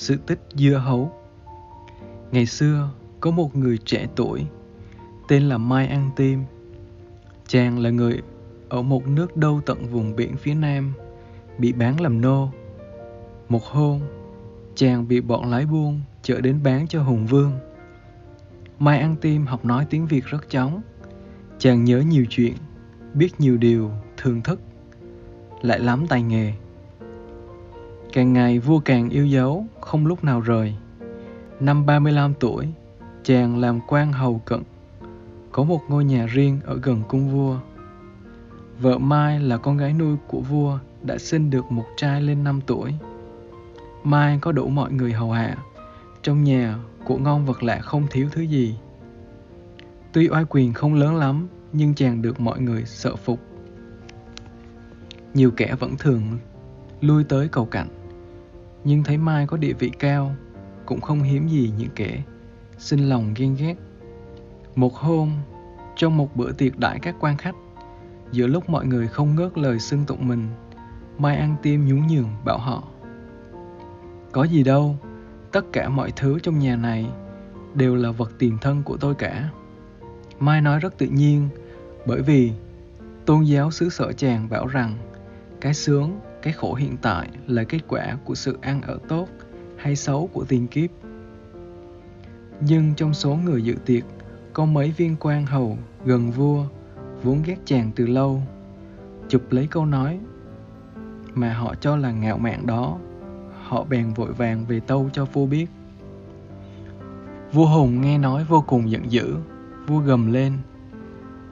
Sự tích dưa hấu Ngày xưa, có một người trẻ tuổi tên là Mai An Tim. Chàng là người ở một nước đâu tận vùng biển phía nam, bị bán làm nô. Một hôm, chàng bị bọn lái buôn chở đến bán cho Hùng Vương. Mai An Tim học nói tiếng Việt rất chóng. Chàng nhớ nhiều chuyện, biết nhiều điều, thường thức, lại lắm tài nghề. Càng ngày vua càng yêu dấu, không lúc nào rời. Năm 35 tuổi, chàng làm quan hầu cận, có một ngôi nhà riêng ở gần cung vua. Vợ Mai là con gái nuôi của vua đã sinh được một trai lên 5 tuổi. Mai có đủ mọi người hầu hạ, trong nhà của ngon vật lạ không thiếu thứ gì. Tuy oai quyền không lớn lắm, nhưng chàng được mọi người sợ phục. Nhiều kẻ vẫn thường lui tới cầu cạnh, nhưng thấy Mai có địa vị cao, cũng không hiếm gì những kẻ xin lòng ghen ghét. Một hôm, trong một bữa tiệc đãi các quan khách, giữa lúc mọi người không ngớt lời xưng tụng mình, Mai ăn tim nhún nhường bảo họ. Có gì đâu, tất cả mọi thứ trong nhà này đều là vật tiền thân của tôi cả. Mai nói rất tự nhiên, bởi vì tôn giáo xứ sở chàng bảo rằng cái sướng, cái khổ hiện tại là kết quả của sự ăn ở tốt hay xấu của tiền kiếp. Nhưng trong số người dự tiệc, có mấy viên quan hầu gần vua vốn ghét chàng từ lâu, chụp lấy câu nói mà họ cho là ngạo mạn đó, họ bèn vội vàng về tâu cho vua biết. Vua Hùng nghe nói vô cùng giận dữ, vua gầm lên.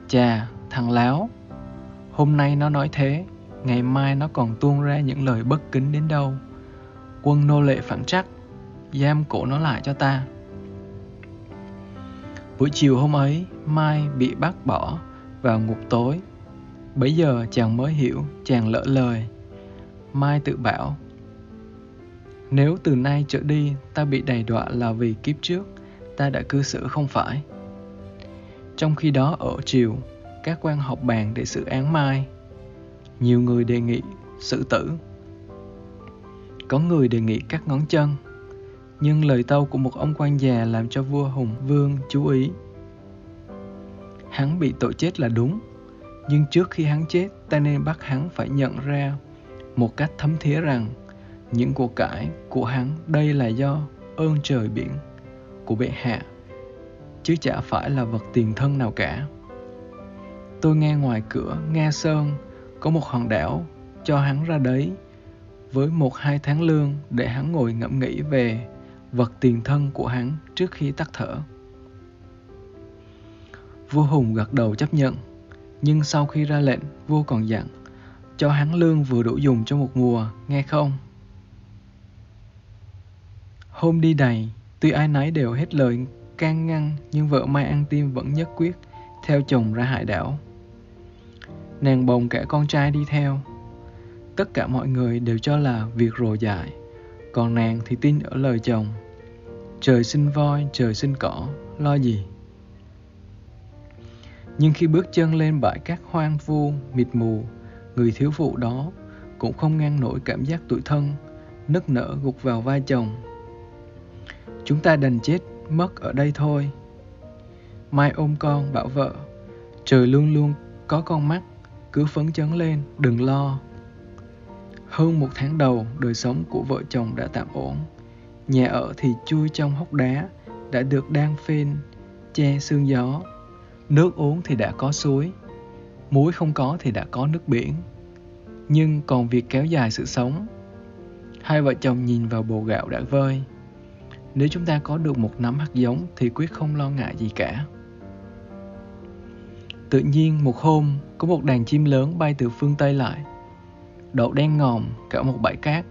Chà, thằng láo, hôm nay nó nói thế, ngày mai nó còn tuôn ra những lời bất kính đến đâu. Quân nô lệ phản trắc, giam cổ nó lại cho ta. Buổi chiều hôm ấy, mai bị bắt bỏ vào ngục tối. Bấy giờ chàng mới hiểu, chàng lỡ lời. Mai tự bảo, nếu từ nay trở đi ta bị đầy đọa là vì kiếp trước, ta đã cư xử không phải. Trong khi đó ở triều, các quan họp bàn để xử án mai nhiều người đề nghị xử tử. Có người đề nghị cắt ngón chân, nhưng lời tâu của một ông quan già làm cho vua hùng vương chú ý. Hắn bị tội chết là đúng, nhưng trước khi hắn chết, ta nên bắt hắn phải nhận ra một cách thấm thía rằng những của cải của hắn đây là do ơn trời biển của bệ hạ, chứ chả phải là vật tiền thân nào cả. Tôi nghe ngoài cửa, nghe sơn có một hòn đảo cho hắn ra đấy với một hai tháng lương để hắn ngồi ngẫm nghĩ về vật tiền thân của hắn trước khi tắt thở. Vua Hùng gật đầu chấp nhận, nhưng sau khi ra lệnh, vua còn dặn cho hắn lương vừa đủ dùng cho một mùa, nghe không? Hôm đi đầy, tuy ai nấy đều hết lời can ngăn, nhưng vợ Mai An Tim vẫn nhất quyết theo chồng ra hải đảo. Nàng bồng cả con trai đi theo, tất cả mọi người đều cho là việc rồ dại còn nàng thì tin ở lời chồng. Trời sinh voi trời sinh cỏ lo gì? Nhưng khi bước chân lên bãi cát hoang vu mịt mù người thiếu phụ đó cũng không ngăn nổi cảm giác tủi thân nức nở gục vào vai chồng. Chúng ta đành chết mất ở đây thôi. Mai ôm con bảo vợ trời luôn luôn có con mắt cứ phấn chấn lên đừng lo hơn một tháng đầu, đời sống của vợ chồng đã tạm ổn. Nhà ở thì chui trong hốc đá, đã được đan phên, che sương gió. Nước uống thì đã có suối, muối không có thì đã có nước biển. Nhưng còn việc kéo dài sự sống, hai vợ chồng nhìn vào bồ gạo đã vơi. Nếu chúng ta có được một nắm hạt giống thì quyết không lo ngại gì cả. Tự nhiên một hôm, có một đàn chim lớn bay từ phương Tây lại. Đậu đen ngòm cả một bãi cát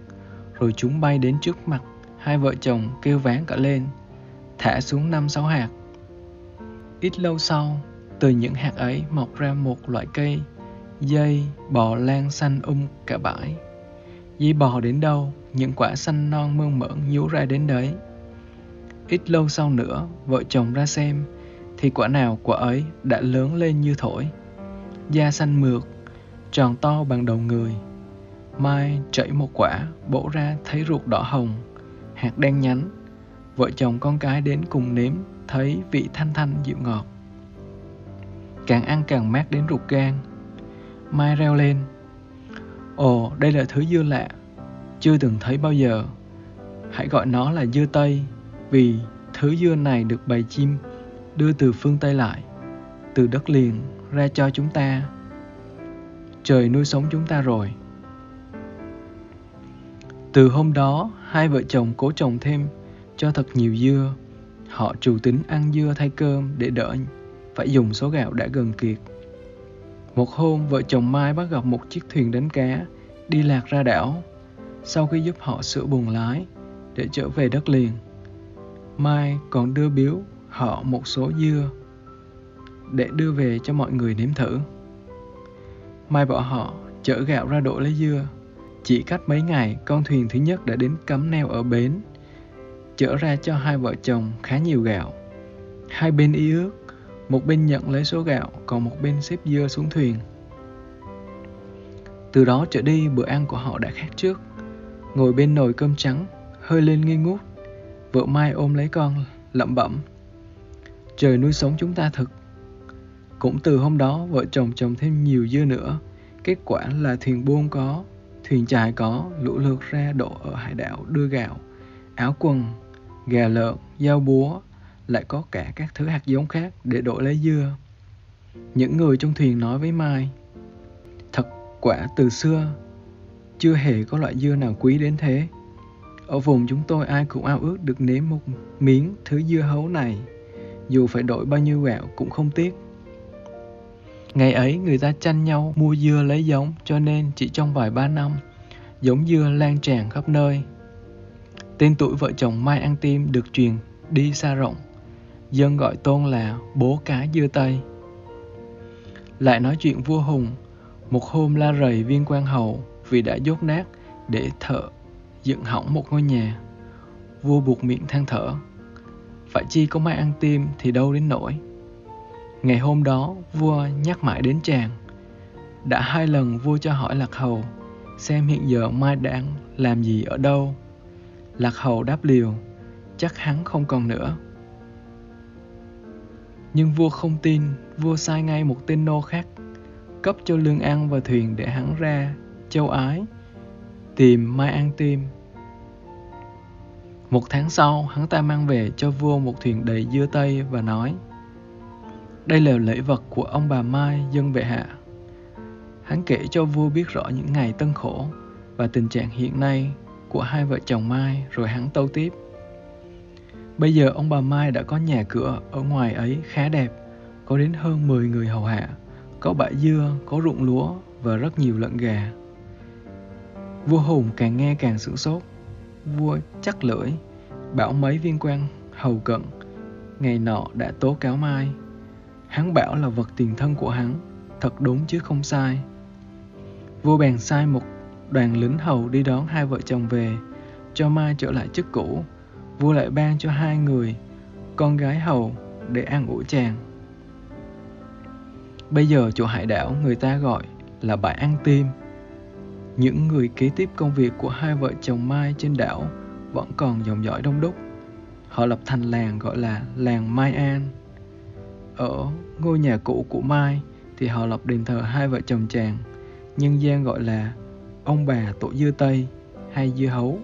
rồi chúng bay đến trước mặt hai vợ chồng kêu ván cả lên thả xuống năm sáu hạt. Ít lâu sau từ những hạt ấy mọc ra một loại cây dây bò lan xanh um cả bãi. Dây bò đến đâu những quả xanh non mơn mởn nhú ra đến đấy. Ít lâu sau nữa vợ chồng ra xem thì quả nào quả ấy đã lớn lên như thổi da xanh mượt tròn to bằng đầu người Mai chảy một quả, bổ ra thấy ruột đỏ hồng, hạt đen nhánh. Vợ chồng con cái đến cùng nếm, thấy vị thanh thanh dịu ngọt. Càng ăn càng mát đến ruột gan. Mai reo lên. Ồ, đây là thứ dưa lạ, chưa từng thấy bao giờ. Hãy gọi nó là dưa Tây, vì thứ dưa này được bày chim đưa từ phương Tây lại, từ đất liền ra cho chúng ta. Trời nuôi sống chúng ta rồi. Từ hôm đó, hai vợ chồng cố trồng thêm cho thật nhiều dưa. Họ chủ tính ăn dưa thay cơm để đỡ phải dùng số gạo đã gần kiệt. Một hôm, vợ chồng Mai bắt gặp một chiếc thuyền đánh cá đi lạc ra đảo. Sau khi giúp họ sửa buồng lái để trở về đất liền, Mai còn đưa biếu họ một số dưa để đưa về cho mọi người nếm thử. Mai bỏ họ chở gạo ra đổ lấy dưa. Chỉ cách mấy ngày, con thuyền thứ nhất đã đến cắm neo ở bến, chở ra cho hai vợ chồng khá nhiều gạo. Hai bên ý ước, một bên nhận lấy số gạo, còn một bên xếp dưa xuống thuyền. Từ đó trở đi, bữa ăn của họ đã khác trước. Ngồi bên nồi cơm trắng, hơi lên nghi ngút. Vợ Mai ôm lấy con, lẩm bẩm. Trời nuôi sống chúng ta thực. Cũng từ hôm đó, vợ chồng trồng thêm nhiều dưa nữa. Kết quả là thuyền buôn có, thuyền chài có, lũ lượt ra đổ ở hải đảo đưa gạo, áo quần, gà lợn, dao búa, lại có cả các thứ hạt giống khác để đổ lấy dưa. Những người trong thuyền nói với Mai, thật quả từ xưa, chưa hề có loại dưa nào quý đến thế. Ở vùng chúng tôi ai cũng ao ước được nếm một miếng thứ dưa hấu này, dù phải đổi bao nhiêu gạo cũng không tiếc. Ngày ấy người ta tranh nhau mua dưa lấy giống cho nên chỉ trong vài ba năm, giống dưa lan tràn khắp nơi. Tên tuổi vợ chồng Mai Ăn Tim được truyền đi xa rộng. Dân gọi tôn là bố cá dưa Tây. Lại nói chuyện vua Hùng, một hôm la rầy viên quan hầu vì đã dốt nát để thợ dựng hỏng một ngôi nhà. Vua buộc miệng than thở. Phải chi có Mai Ăn Tim thì đâu đến nỗi. Ngày hôm đó, vua nhắc mãi đến chàng. Đã hai lần vua cho hỏi Lạc Hầu xem hiện giờ Mai đang làm gì ở đâu. Lạc Hầu đáp liều, chắc hắn không còn nữa. Nhưng vua không tin, vua sai ngay một tên nô khác, cấp cho lương ăn và thuyền để hắn ra châu Ái, tìm Mai An Tim. Một tháng sau, hắn ta mang về cho vua một thuyền đầy dưa tây và nói Đây là lễ vật của ông bà Mai dân bệ hạ. Hắn kể cho vua biết rõ những ngày tân khổ và tình trạng hiện nay của hai vợ chồng Mai rồi hắn tâu tiếp. Bây giờ ông bà Mai đã có nhà cửa ở ngoài ấy khá đẹp, có đến hơn 10 người hầu hạ, có bãi dưa, có ruộng lúa và rất nhiều lợn gà. Vua Hùng càng nghe càng sửng sốt. Vua chắc lưỡi, bảo mấy viên quan hầu cận, ngày nọ đã tố cáo Mai. Hắn bảo là vật tiền thân của hắn, thật đúng chứ không sai. Vua bèn sai một đoàn lính hầu đi đón hai vợ chồng về, cho Mai trở lại chức cũ. Vua lại ban cho hai người, con gái hầu, để ăn ủi chàng. Bây giờ chỗ hải đảo người ta gọi là bãi ăn tim. Những người kế tiếp công việc của hai vợ chồng Mai trên đảo vẫn còn dòng dõi đông đúc. Họ lập thành làng gọi là làng Mai An. Ở ngôi nhà cũ của Mai thì họ lập đền thờ hai vợ chồng chàng, nhân gian gọi là ông bà tổ dưa Tây hay dưa hấu.